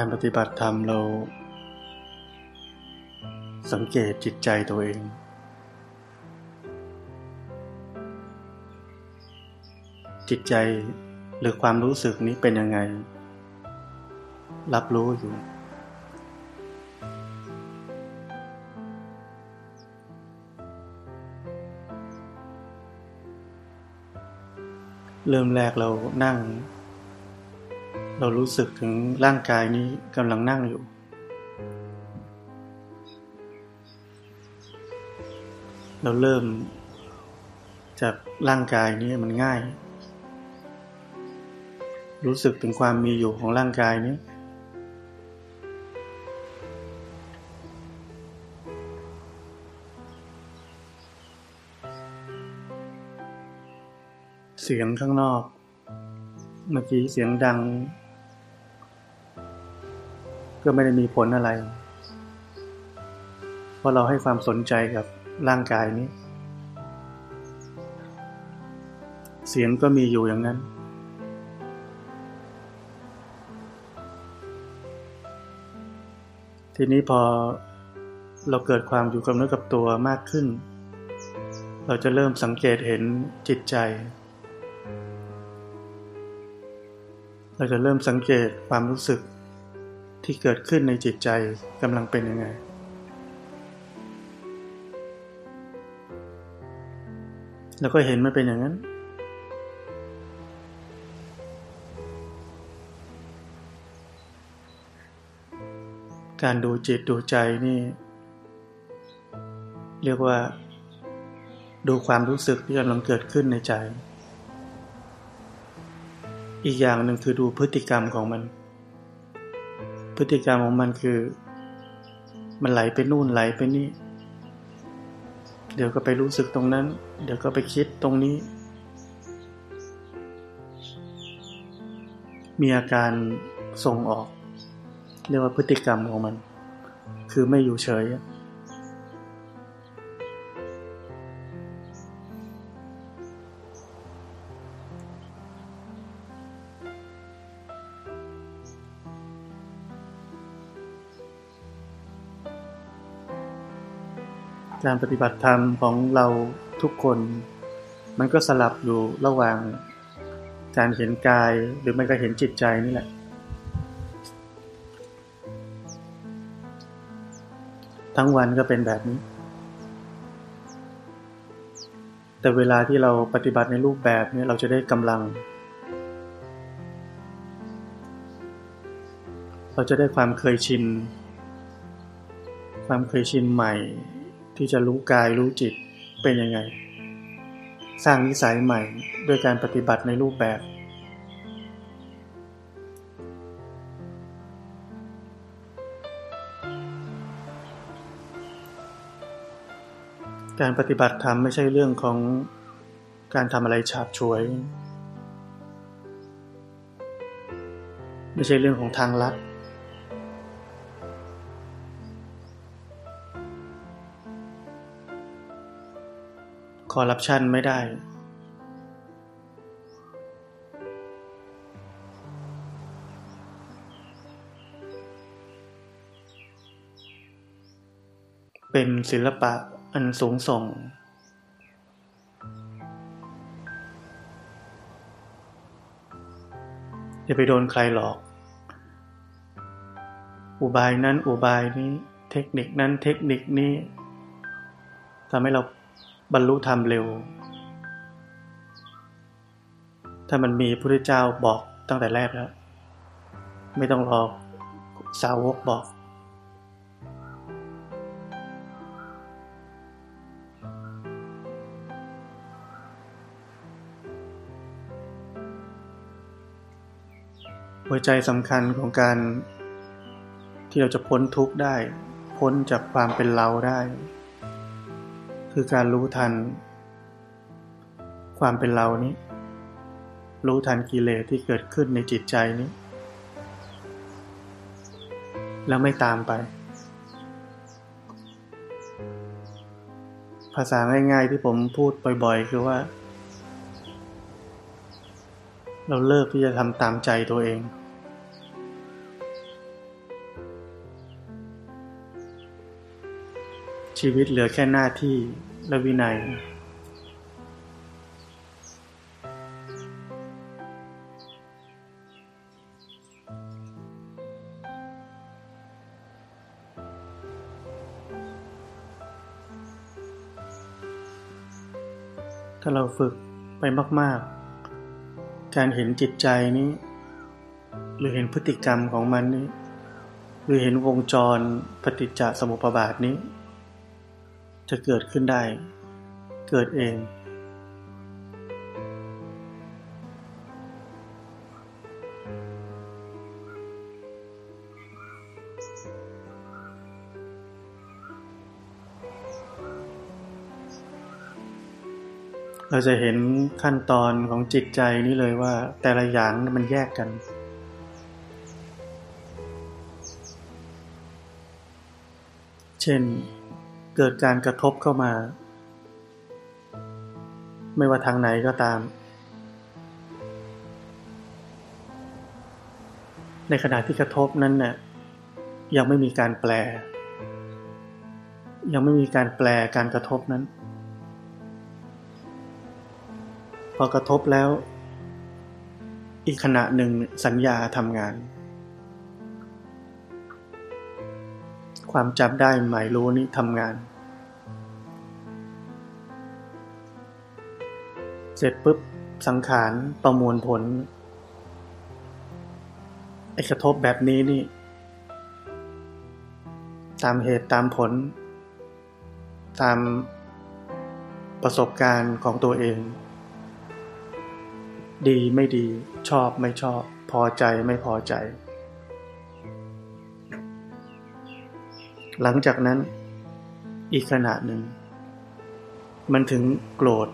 การปฏิบัติธรรมเรา สังเกตจิตใจตัวเอง จิตใจหรือความรู้สึกนี้เป็นยังไง รับรู้อยู่ เริ่มแรกเรานั่ง เรารู้สึกถึงร่างกายนี้กำลังนั่งอยู่ เราเริ่มจากร่างกายนี้มันง่าย รู้สึกถึงความมีอยู่ของร่างกายนี้ เสียงข้างนอก เมื่อกี้เสียงดัง ก็ไม่ได้มีผลอะไร เพราะเราให้ความสนใจกับร่างกายนี้ เสียงก็มีอยู่อย่างนั้น ทีนี้พอเราเกิดความอยู่กับเนื้อกับตัวมากขึ้น เราจะเริ่มสังเกตเห็นจิตใจ เราจะเริ่มสังเกตความรู้สึก ที่เกิดขึ้นในจิตใจกำลังเป็นยังไง แล้วก็เห็นมันเป็นอย่างนั้น การดูจิตดูใจนี่ เรียกว่า ดูความรู้สึกที่กำลังเกิดขึ้นในใจ อีกอย่างหนึ่งคือดูพฤติกรรมของมัน พฤติกรรมของมันคือ มันไหลไปนู่นไหลไปนี่ เดี๋ยวก็ไปรู้สึกตรงนั้น เดี๋ยวก็ไปคิดตรงนี้ มีอาการส่งออก เรียกว่าพฤติกรรมของมัน คือไม่อยู่เฉย การปฏิบัติธรรมของเราทุกคน มันก็สลับอยู่ระหว่าง การเห็นกายหรือไม่ก็เห็นจิตใจนี่แหละ ทั้งวันก็เป็นแบบนี้ แต่เวลาที่เราปฏิบัติในรูปแบบนี้เราจะได้กำลัง เราจะได้ความเคยชินความเคยชินใหม่ ที่จะรู้กายรู้จิตเป็นยังไง สร้างนิสัยใหม่ด้วยการปฏิบัติในรูปแบบ การปฏิบัติธรรมไม่ใช่เรื่องของการทำอะไรฉาบฉวย ไม่ใช่เรื่องของทางลัด คอร์รัปชันไม่ได้ เป็นศิลปะอันสูงส่ง อย่าไปโดนใครหลอก อุบายนั้นอุบายนี้ เทคนิคนั้นเทคนิคนี้ทำให้เรา บรรลุธรรมเร็ว ถ้ามันมีพระพุทธเจ้าบอกตั้งแต่แรกแล้ว ไม่ต้องรอสาวกบอก หัวใจสำคัญของการที่เราจะพ้นทุกข์ได้ พ้นจากความเป็นเราได้ คือการรู้ทัน ความเป็นเรานี้ รู้ทันกิเลสที่เกิดขึ้นในจิตใจนี้ แล้วไม่ตามไป ภาษาง่ายๆที่ผมพูดบ่อยๆ คือว่า เราเลิกที่จะทำตามใจตัวเอง ชีวิตเหลือแค่หน้าที่และวินัย ถ้าเราฝึกไปมาก ๆ การเห็นจิตใจนี้ หรือเห็นพฤติกรรมของมันนี้ หรือเห็นวงจรปฏิจจสมุปบาทนี้ จะเกิดขึ้นได้ เกิดเอง เราจะเห็นขั้นตอนของจิตใจนี้เลยว่าแต่ละอย่างมันแยกกันเช่น เกิดการกระทบเข้ามา ไม่ว่าทางไหนก็ตาม ในขณะที่กระทบนั้นเนี่ยยังไม่มีการแปล ยังไม่มีการแปลการกระทบนั้น พอกระทบแล้ว อีกขณะหนึ่งสัญญาทำงาน ความจำได้หมายรู้นี้ทำงาน เสร็จปุ๊บสังขารประมวลผลไอ้กระทบแบบนี้นี่ ตามเหตุตามผล ตามประสบการณ์ของตัวเอง ดีไม่ดีชอบไม่ชอบ พอใจไม่พอใจ หลังจากนั้น อีกขณะหนึ่ง มันถึงโกรธ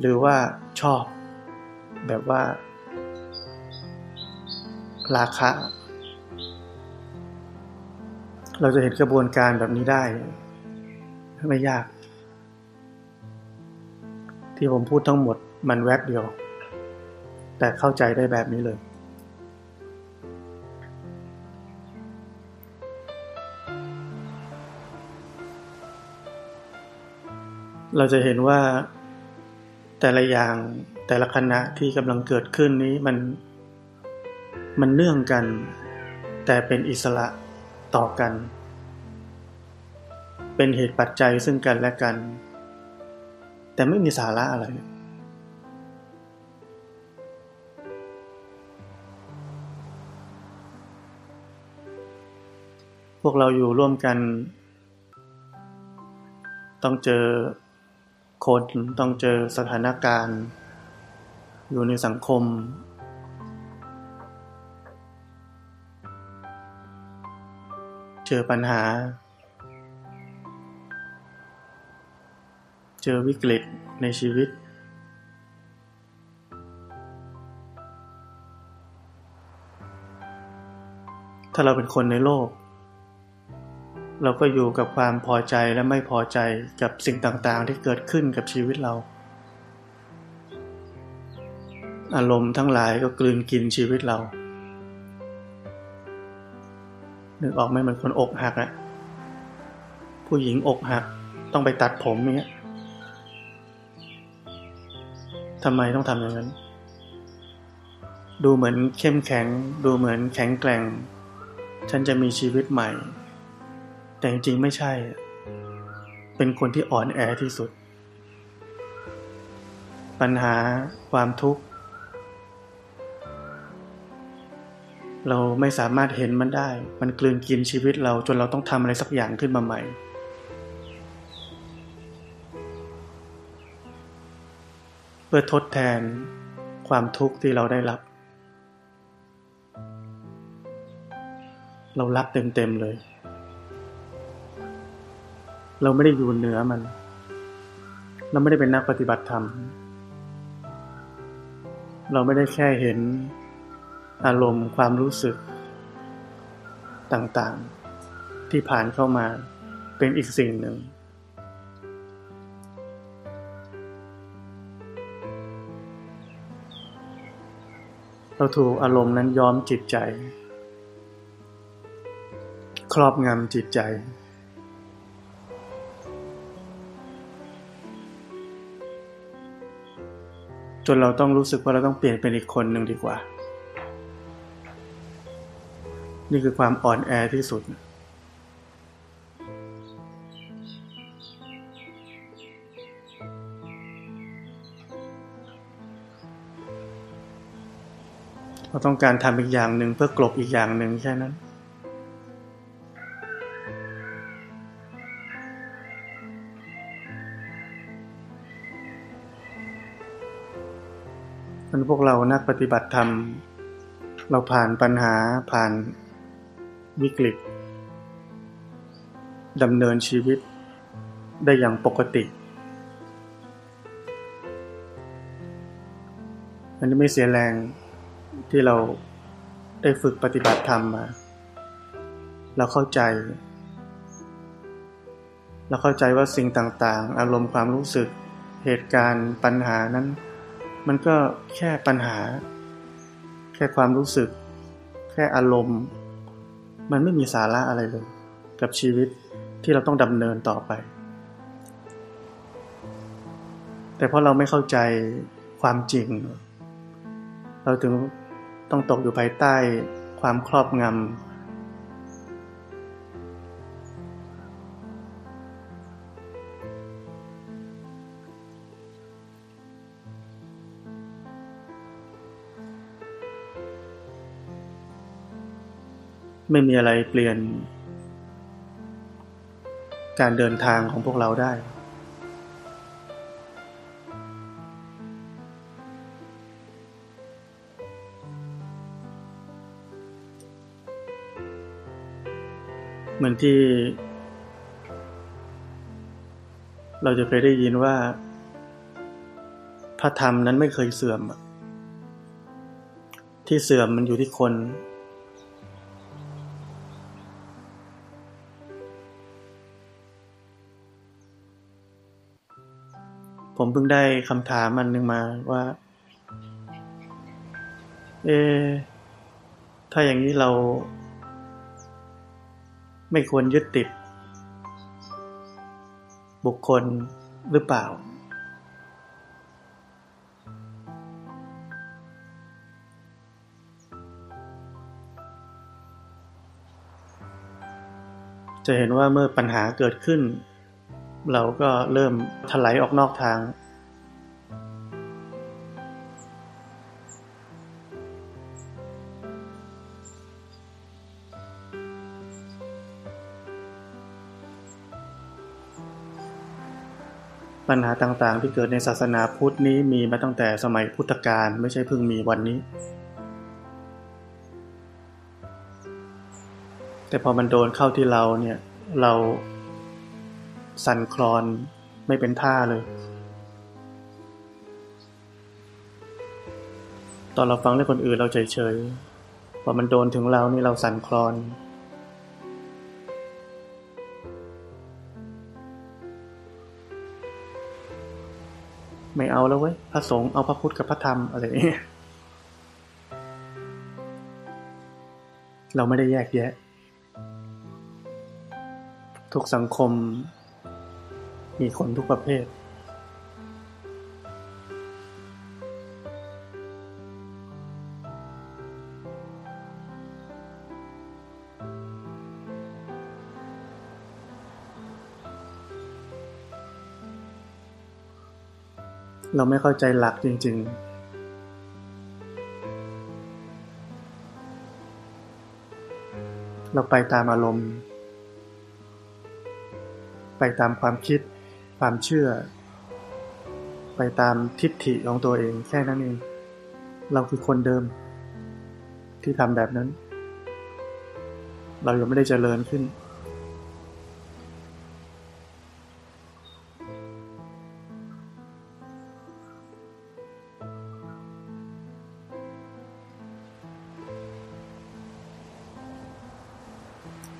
หรือว่าชอบ แบบว่า ราคะ เราจะเห็นกระบวนการแบบนี้ได้ ไม่ยาก ที่ผมพูดทั้งหมดมันแวบเดียว แต่เข้าใจได้แบบนี้เลย เราจะเห็นว่าแต่ละอย่างแต่ละขณะที่กำลังเกิดขึ้นนี้มันมันเนื่องกัน แต่เป็นอิสระต่อกัน เป็นเหตุปัจจัยซึ่งกันและกัน แต่ไม่มีสาระอะไร พวกเราอยู่ร่วมกัน ต้องเจอ คนต้องเจอสถานการณ์ อยู่ในสังคม เจอปัญหา เจอวิกฤตในชีวิต ถ้าเราเป็นคนในโลก เราก็อยู่กับความพอใจและไม่พอใจกับสิ่งต่างๆ ที่เกิดขึ้นกับชีวิตเรา อารมณ์ทั้งหลายก็กลืนกินชีวิตเรา นึกออกไหมเหมันคนอกหักอะผู้หญิงอกหักต้องไปตัดผมอย่างเงี้ยทำไมต้องทำอย่างนั้น ดูเหมือนเข้มแข็ง ดูเหมือนแข็งแกร่ง ฉันจะมีชีวิตใหม่ แต่จริงๆไม่ใช่ เป็นคนที่อ่อนแอที่สุด ปัญหาความทุกข์ เราไม่สามารถเห็นมันได้ มันกลืนกินชีวิตเราจนเราต้องทำอะไรสักอย่างขึ้นมาใหม่ เพื่อทดแทนความทุกข์ที่เราได้รับ เรารับเต็มๆเลย เราไม่ได้อยู่เหนือมัน เราไม่ได้เป็นนักปฏิบัติธรรม เราไม่ได้แค่เห็นอารมณ์ความรู้สึกต่างๆ ที่ผ่านเข้ามาเป็นอีกสิ่งหนึ่ง เราถูกอารมณ์นั้นย้อมจิตใจ ครอบงำจิตใจ จนเราต้องรู้สึกว่าเราต้องเปลี่ยนเป็นอีกคนหนึ่งดีกว่า นี่คือความอ่อนแอที่สุด เราต้องการทำอีกอย่างหนึ่งเพื่อกลบอีกอย่างหนึ่งแค่นั้น วกเรานักปฏิบัติธรรม เราผ่านปัญหาผ่านวิกฤตดำเนินชีวิตได้อย่างปกติมันไม่เสียแรงที่เราได้ฝึกปฏิบัติธรรมมา เราเข้าใจ เราเข้าใจว่าสิ่งต่างๆ อารมณ์ความรู้สึกเหตุการณ์ปัญหานั้น มันก็แค่ปัญหา แค่ความรู้สึก แค่อารมณ์ มันไม่มีสาระอะไรเลย กับชีวิตที่เราต้องดำเนินต่อไป แต่เพราะเราไม่เข้าใจความจริง เราถึงต้องตกอยู่ภายใต้ความครอบงำ ไม่มีอะไรเปลี่ยน การเดินทางของพวกเราได้ เหมือนที่ เราจะเคยได้ยินว่า พระธรรมนั้นไม่เคยเสื่อม ที่เสื่อมมันอยู่ที่คน ผมเพิ่งได้คำถามอันหนึ่งมาว่า เอ ถ้าอย่างนี้เรา ไม่ควรยึดติด บุคคลหรือเปล่า จะเห็นว่าเมื่อปัญหาเกิดขึ้น เราก็เริ่มถลายออกนอกทาง ปัญหาต่างๆ ที่เกิดในศาสนาพุทธนี้มีมาตั้งแต่สมัยพุทธกาลไม่ใช่เพิ่งมีวันนี้ แต่พอมันโดนเข้าที่เราเนี่ยเรา สั่นคลอนไม่เป็นท่าเลย ตอนเราฟังเรื่องคนอื่นเราเฉยๆพอมันโดนถึงเรานี่เราสั่นคลอนไม่เอาแล้วเว้ย พระสงฆ์เอาพระพุทธกับพระธรรมอะไรอย่เงี้ย เราไม่ได้แยกแยะ ทุกสังคม มีคนทุกประเภทเราไม่เข้าใจหลักจริง ๆ เราไปตามอารมณ์ ไปตามความคิด ความเชื่อ ไปตามทิฏฐิของตัวเองแค่นั้นเอง เราคือคนเดิม ที่ทำแบบนั้น เรายังไม่ได้เจริญขึ้น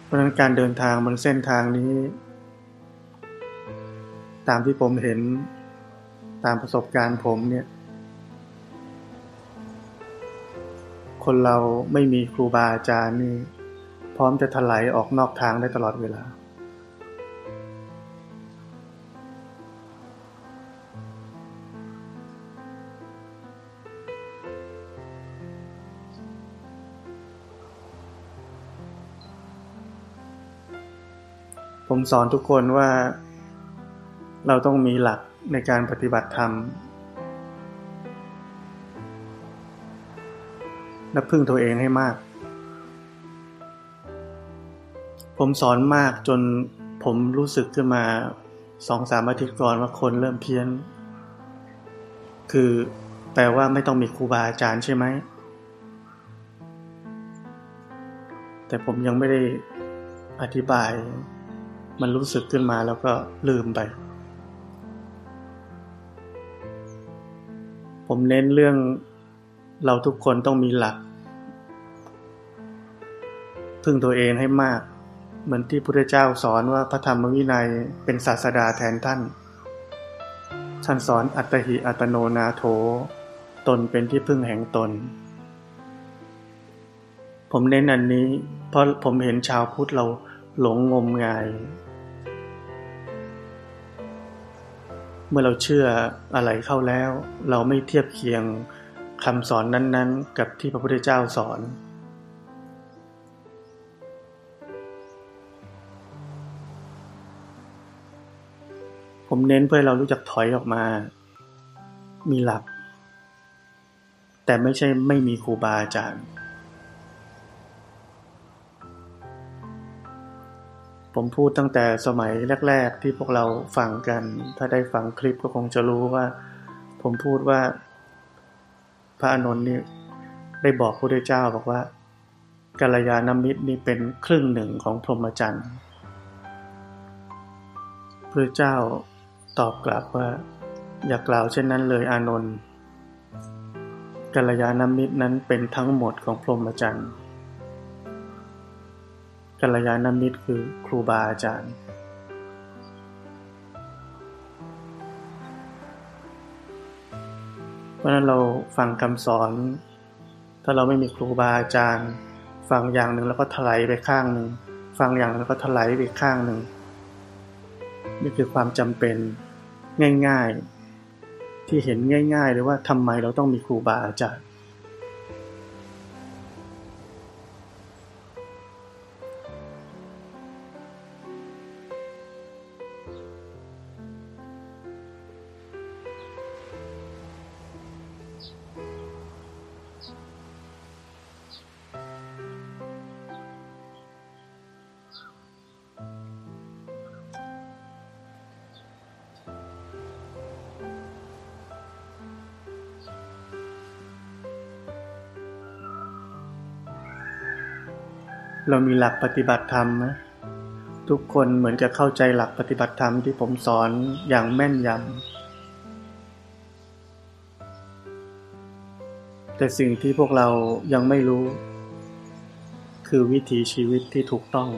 เพราะฉะนั้นการเดินทางบนเส้นทางนี้ ตามที่ผมเห็นตามประสบการณ์ผมเนี่ย คนเราไม่มีครูบาอาจารย์นี่พร้อมจะถลายออกนอกทางได้ตลอดเวลา ผมสอนทุกคนว่า เราต้องมีหลักในการปฏิบัติธรรมและพึ่งตัวเองให้มาก ผมสอนมากจนผมรู้สึกขึ้นมาสองสามอาทิตย์ก่อนว่าคนเริ่มเพี้ยน คือแปลว่าไม่ต้องมีครูบาอาจารย์ใช่ไหม แต่ผมยังไม่ได้อธิบาย มันรู้สึกขึ้นมาแล้วก็ลืมไป ผมเน้นเรื่องเราทุกคนต้องมีหลัก พึ่งตัวเองให้มาก เหมือนที่พระพุทธเจ้าสอนว่าพระธรรมวินัยเป็นศาสดาแทนท่าน ท่านสอนอัตหิอัตโนนาโถ ตนเป็นที่พึ่งแห่งตน ผมเน้นอันนี้ เพราะผมเห็นชาวพุทธเราหลงงมงาย เมื่อเราเชื่ออะไรเข้าแล้ว เราไม่เทียบเคียงคำสอนนั้นๆ กับที่พระพุทธเจ้าสอน ผมเน้นเพื่อเรารู้จักถอยออกมา มีหลัก แต่ไม่ใช่ไม่มีครูบาอาจารย์ ผมพูดตั้งแต่สมัยแรก ๆ ที่พวกเราฟังกัน ถ้าได้ฟังคลิปก็คงจะรู้ว่า ผมพูดว่า พระอานนท์นี่ได้บอกพระพุทธเจ้าบอกว่ากัลยาณมิตรนี่เป็นครึ่งหนึ่งของพรหมจรรย์พระเจ้าตอบกลับว่า อย่ากล่าวเช่นนั้นเลยอานนท์กัลยาณมิตรนั้นเป็นทั้งหมดของพรหมจรรย์ กัลยาณมิตรคือครูบาอาจารย์ เพราะนั้นเราฟังคำสอน ถ้าเราไม่มีครูบาอาจารย์ ฟังอย่างหนึ่งแล้วก็ถลายไปข้างหนึ่งฟังอย่างแล้วก็ถลายไปข้างหนึ่งนี่คือความจำเป็นง่าย ๆ ที่เห็นง่าย ๆ เลยว่าทำไมเราต้องมีครูบาอาจารย์ เรามีหลักปฏิบัติธรรมนะทุกคนเหมือนจะเข้าใจหลักปฏิบัติธรรมที่ผมสอนอย่างแม่นยำแต่สิ่งที่พวกเรายังไม่รู้ คือวิถีชีวิตที่ถูกต้อง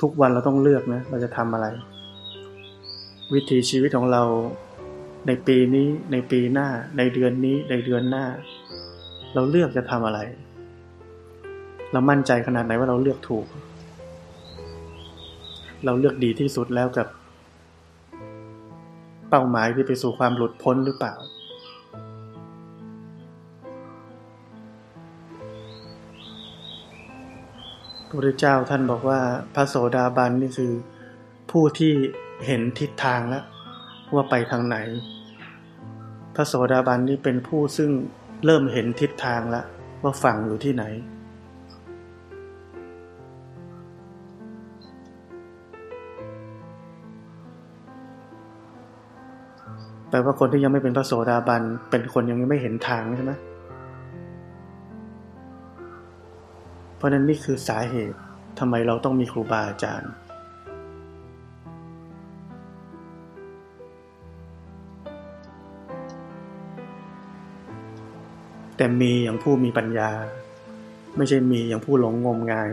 ทุกวันเราต้องเลือกนะเราจะทำอะไร วิถีชีวิตของเราในปีนี้ในปีหน้า ในเดือนนี้ในเดือนหน้า เราเลือกจะทำอะไร เรามั่นใจขนาดไหนว่าเราเลือกถูก เราเลือกดีที่สุดแล้วกับ เป้าหมายที่ไปสู่ความหลุดพ้นหรือเปล่า พระพุทธเจ้าท่านบอกว่าพระโสดาบันนี่คือผู้ที่เห็นทิศทางแล้วว่าไปทางไหน พระโสดาบันนี่เป็นผู้ซึ่งเริ่มเห็นทิศทางแล้วว่าฝั่งอยู่ที่ไหน แปลว่าคนที่ยังไม่เป็นพระโสดาบัน เป็นคนยังไม่เห็นทางใช่ไหมเพราะนั้นนี่คือสาเหตุทำไมเราต้องมีครูบาอาจารย์ แต่มีอย่างผู้มีปัญญา ไม่ใช่มีอย่างผู้หลงงมงาย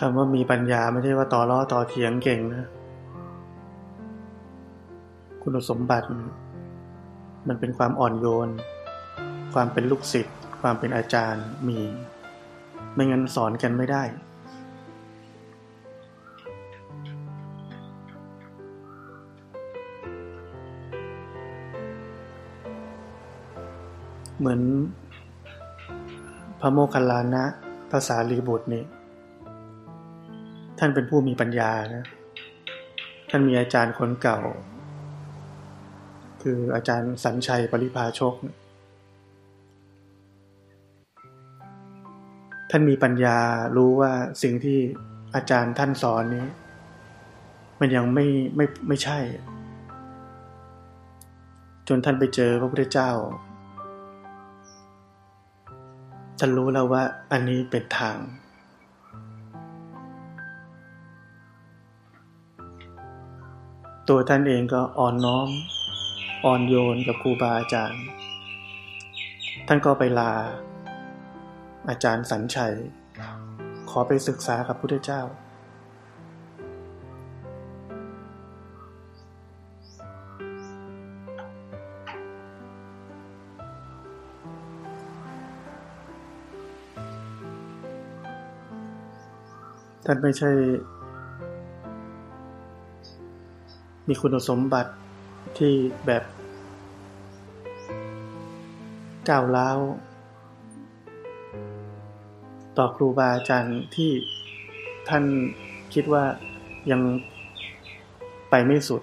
คำว่ามีปัญญาไม่ใช่ว่าต่อล้อต่อเถียงเก่งนะ คุณสมบัติ มันเป็นความอ่อนโยน ความเป็นลูกศิษย์ ความเป็นอาจารย์มี ไม่งั้นสอนกันไม่ได้ เหมือนพระโมคคัลลานะภาษาลีบุตรนี่ ท่านเป็นผู้มีปัญญานะ ท่านมีอาจารย์คนเก่า คืออาจารย์สัญชัยปริภาชก ท่านมีปัญญารู้ว่าสิ่งที่อาจารย์ท่านสอนนี้ มันยังไม่ไม่ไม่ใช่ จนท่านไปเจอพระพุทธเจ้า ท่านรู้แล้วว่าอันนี้เป็นทาง ตัวท่านเองก็อ่อนน้อม อ่อนโยนกับครูบาอาจารย์ ท่านก็ไปลา อาจารย์สัญชัย ขอไปศึกษากับพุทธเจ้า ท่านไม่ใช่ มีคุณสมบัติที่แบบก้าวล้าวต่อครูบาอาจารย์ที่ท่านคิดว่ายังไปไม่สุด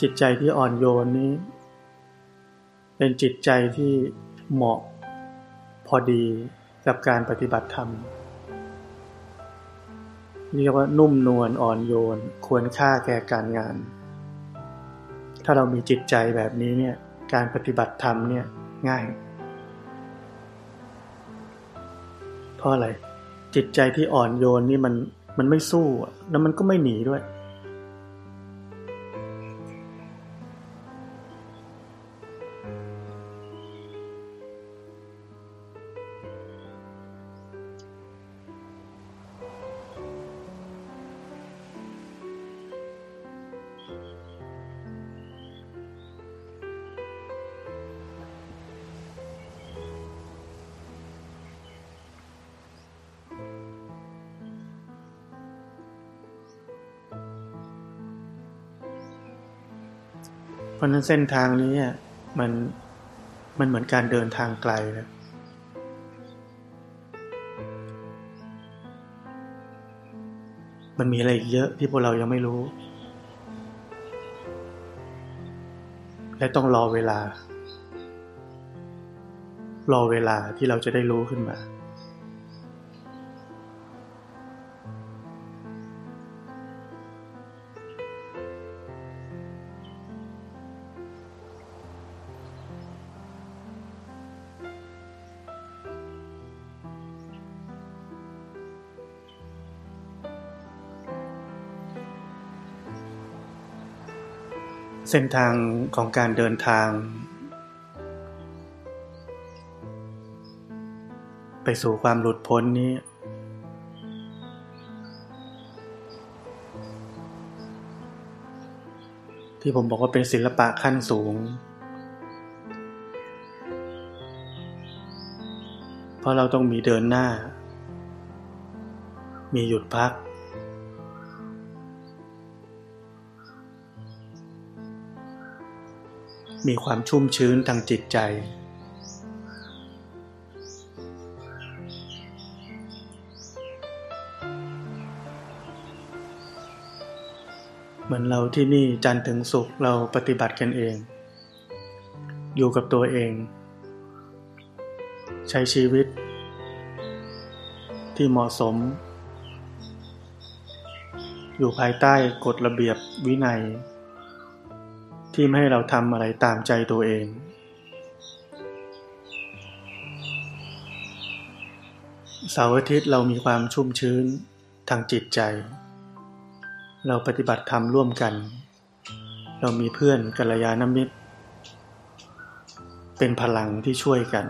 จิตใจที่อ่อนโยนนี้ เป็นจิตใจที่เหมาะพอดีกับการปฏิบัติธรรม เรียกว่านุ่มนวลอ่อนโยน ควรค่าแก่การงาน ถ้าเรามีจิตใจแบบนี้เนี่ยการปฏิบัติธรรมเนี่ยง่าย เพราะอะไรจิตใจที่อ่อนโยนนี่มันมันไม่สู้แล้วมันก็ไม่หนีด้วย เพราะนั้นเส้นทางนี้มันมันเหมือนการเดินทางไกลนะมันมีอะไรอีกเยอะที่พวกเรายังไม่รู้ และต้องรอเวลา รอเวลาที่เราจะได้รู้ขึ้นมา เส้นทางของการเดินทาง ไปสู่ความหลุดพ้นนี้ ที่ผมบอกว่าเป็นศิลปะขั้นสูง เพราะเราต้องมีเดินหน้า มีหยุดพัก มีความชุ่มชื้นทางจิตใจ เหมือนเราที่นี่จันถึงสุขเราปฏิบัติกันเอง อยู่กับตัวเอง ใช้ชีวิต ที่เหมาะสม อยู่ภายใต้กฎระเบียบวินัย ที่ไม่ให้เราทำอะไรตามใจตัวเอง เสาร์อาทิตย์เรามีความชุ่มชื้นทางจิตใจ เราปฏิบัติธรรมร่วมกัน เรามีเพื่อนกัลยาณมิตร เป็นพลังที่ช่วยกัน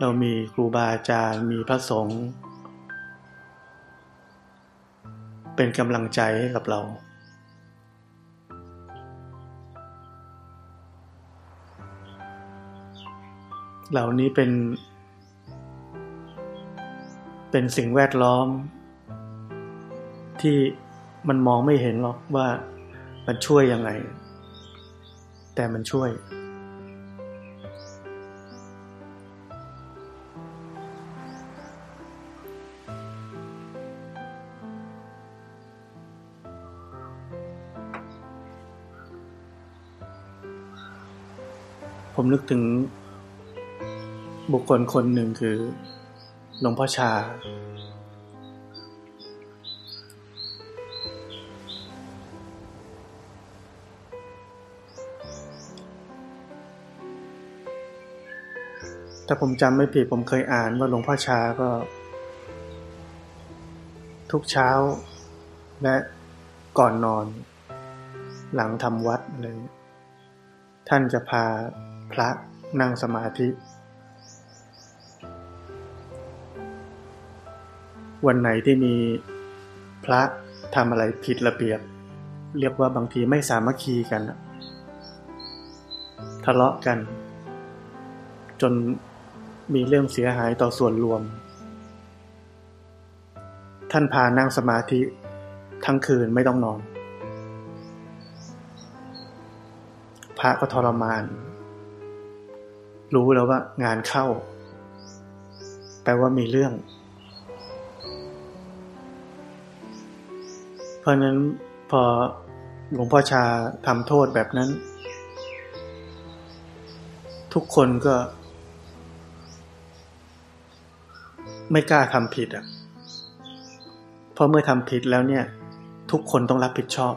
เรามีครูบาอาจารย์มีพระสงฆ์ เป็นกำลังใจให้กับเรา เหล่านี้เป็น เป็นสิ่งแวดล้อม ที่มันมองไม่เห็นหรอกว่ามันช่วยยังไง แต่มันช่วย ผมนึกถึงบุคคลคนหนึ่งคือหลวงพ่อชา ถ้าผมจำไม่ผิดผมเคยอ่านว่าหลวงพ่อชาก็ ทุกเช้าและก่อนนอน หลังทำวัดอะไรท่านจะพา พระนั่งสมาธิ วันไหนที่มีพระทำอะไรผิดระเบียบ เรียกว่าบางทีไม่สามัคคีกัน ทะเลาะกัน จนมีเรื่องเสียหายต่อส่วนรวม ท่านพานั่งสมาธิทั้งคืนไม่ต้องนอน พระก็ทรมาน รู้แล้วว่า งานเข้า แปลว่ามีเรื่อง เพราะนั้นพอหลวงพ่อชาทำโทษแบบนั้น ทุกคนก็ ไม่กล้าทำผิดอะเพราะเมื่อทำผิดแล้วเนี่ย ทุกคนต้องรับผิดชอบ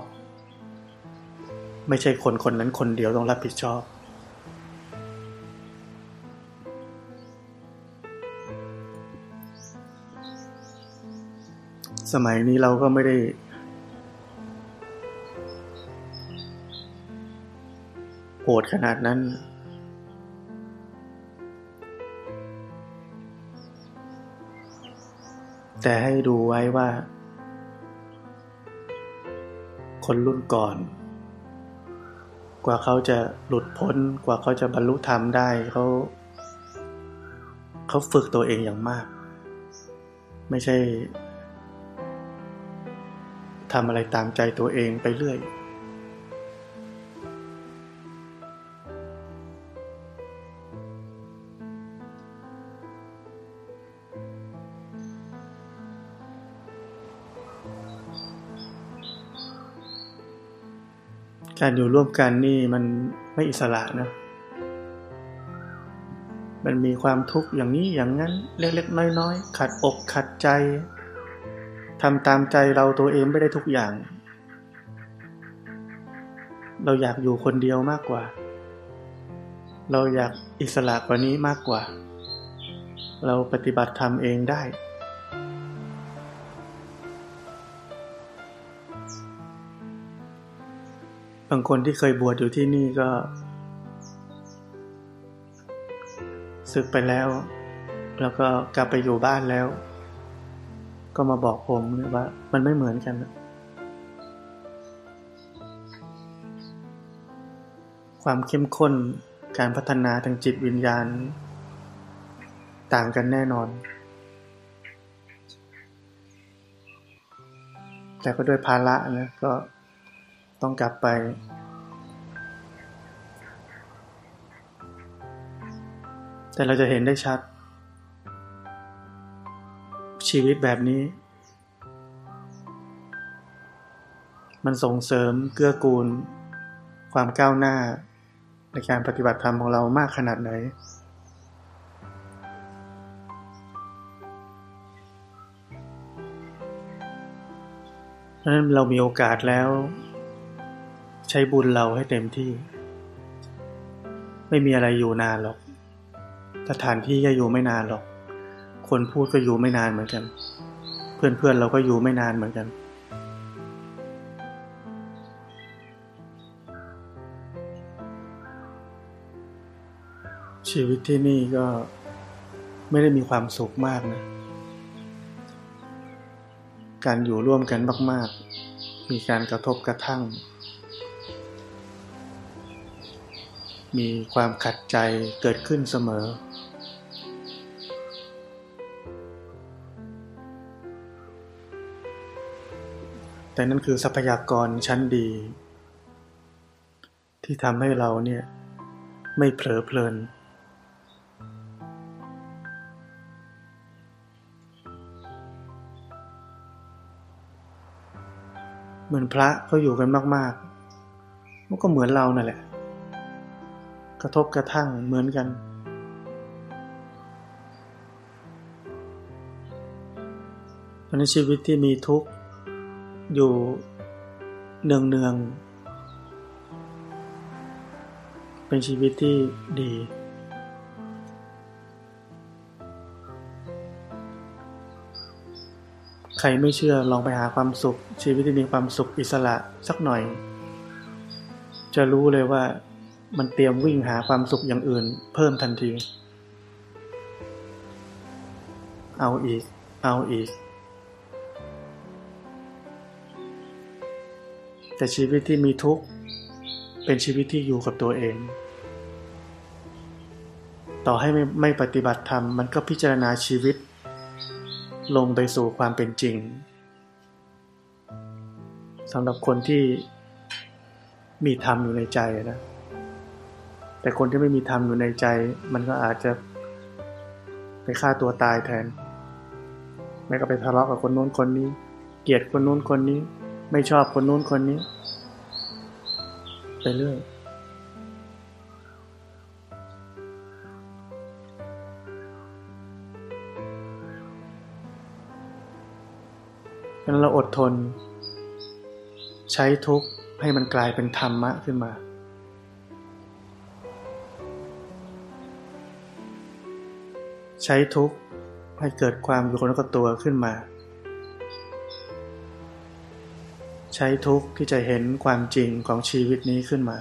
ไม่ใช่คนคนนั้นคนเดียวต้องรับผิดชอบ สมัยนี้เราก็ไม่ได้ โหดขนาดนั้น แต่ให้ดูไว้ว่า คนรุ่นก่อน กว่าเขาจะหลุดพ้น กว่าเขาจะบรรลุธรรมได้เขาเขาฝึกตัวเองอย่างมาก ไม่ใช่ ทำอะไรตามใจตัวเองไปเรื่อย การอยู่ร่วมกันนี่มันไม่อิสระนะ มันมีความทุกข์อย่างนี้อย่างนั้น เล็กๆน้อยๆ ขัดอกขัดใจ ทำตามใจเราตัวเองไม่ได้ทุกอย่าง เราอยากอยู่คนเดียวมากกว่า เราอยากอิสระกว่านี้มากกว่า เราปฏิบัติธรรมเองได้ บางคนที่เคยบวชอยู่ที่นี่ก็ศึกไปแล้ว แล้วก็กลับไปอยู่บ้านแล้ว ก็มาบอกผมว่ามันไม่เหมือนกันความเข้มข้นการพัฒนาทางจิตวิญญาณ ต่างกันแน่นอน แต่ก็ด้วยภาระนะก็ต้องกลับไป แต่เราจะเห็นได้ชัด ชีวิตแบบนี้ มันส่งเสริมเกื้อกูล ความก้าวหน้า ในการปฏิบัติธรรมของเรามากขนาดไหนเพราะนั้นเรามีโอกาสแล้ว ใช้บุญเราให้เต็มที่ ไม่มีอะไรอยู่นานหรอกสถานที่ก็อยู่ไม่นานหรอก คนพูดก็อยู่ไม่นานเหมือนกันเพเพื่อนๆเราก็อยู่ไม่นานเหมือนกัน ชีวิตที่นี่ก็ไม่ได้มีความสุขมากนะ การอยู่ร่วมกันมากๆ มีการกระทบกระทั่ง มีความขัดใจเกิดขึ้นเสมอ แต่นั่นคือทรัพยากรชั้นดี ที่ทำให้เราเนี่ย ไม่เผลอเพลิน เหมือนพระเขาอยู่กันมากๆมันก็เหมือนเรานั่นแหละ กระทบกระทั่งเหมือนกันในชีวิตที่มีทุกข์ อยู่เนืองๆเป็นชีวิตที่ดี ใครไม่เชื่อลองไปหาความสุข ชีวิตที่มีความสุขอิสระสักหน่อย จะรู้เลยว่ามันเตรียมวิ่งหาความสุขอย่างอื่น เพิ่มทันที เอาอีก เอาอีก แต่ชีวิตที่มีทุกข์เป็นชีวิตที่อยู่กับตัวเอง ต่อให้ไม่ไม่ปฏิบัติธรรมมันก็พิจารณาชีวิต ลงไปสู่ความเป็นจริงสำหรับคนที่มีธรรมอยู่ในใจนะ แต่คนที่ไม่มีธรรมอยู่ในใจ มันก็อาจจะไปฆ่าตัวตายแทน ไม่ก็ไปทะเลาะกับคนโน้นคนนี้ เกลียดคนโน้นคนนี้ ไม่ชอบคนโน้นคนนี้ ไปเรื่อยดังนั้นเราอดทน ใช้ทุกข์ให้มันกลายเป็นธรรมะขึ้นมา ใช้ทุกข์ให้เกิดความอยู่คนกับตัวขึ้นมา ใช้ทุกข์ที่จะเห็นความจริงของชีวิตนี้ขึ้นมา